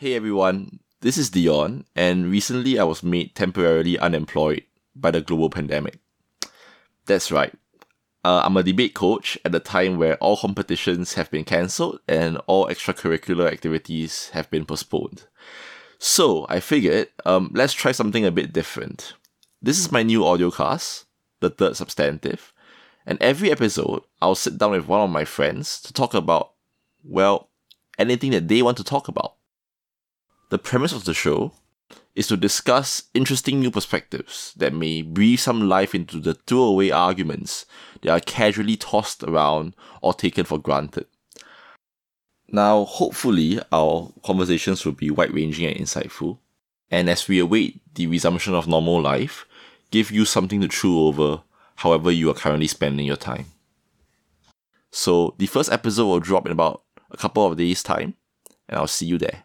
Hey everyone, this is Dion, and recently I was made temporarily unemployed by the global pandemic. That's right. Uh, I'm a debate coach at a time where all competitions have been cancelled and all extracurricular activities have been postponed. So I figured, um, let's try something a bit different. This is my new audio cast, the third substantive, and every episode I'll sit down with one of my friends to talk about, well, anything that they want to talk about. The premise of the show is to discuss interesting new perspectives that may breathe some life into the throwaway arguments that are casually tossed around or taken for granted. Now, hopefully, our conversations will be wide ranging and insightful, and as we await the resumption of normal life, give you something to chew over however you are currently spending your time. So, the first episode will drop in about a couple of days' time, and I'll see you there.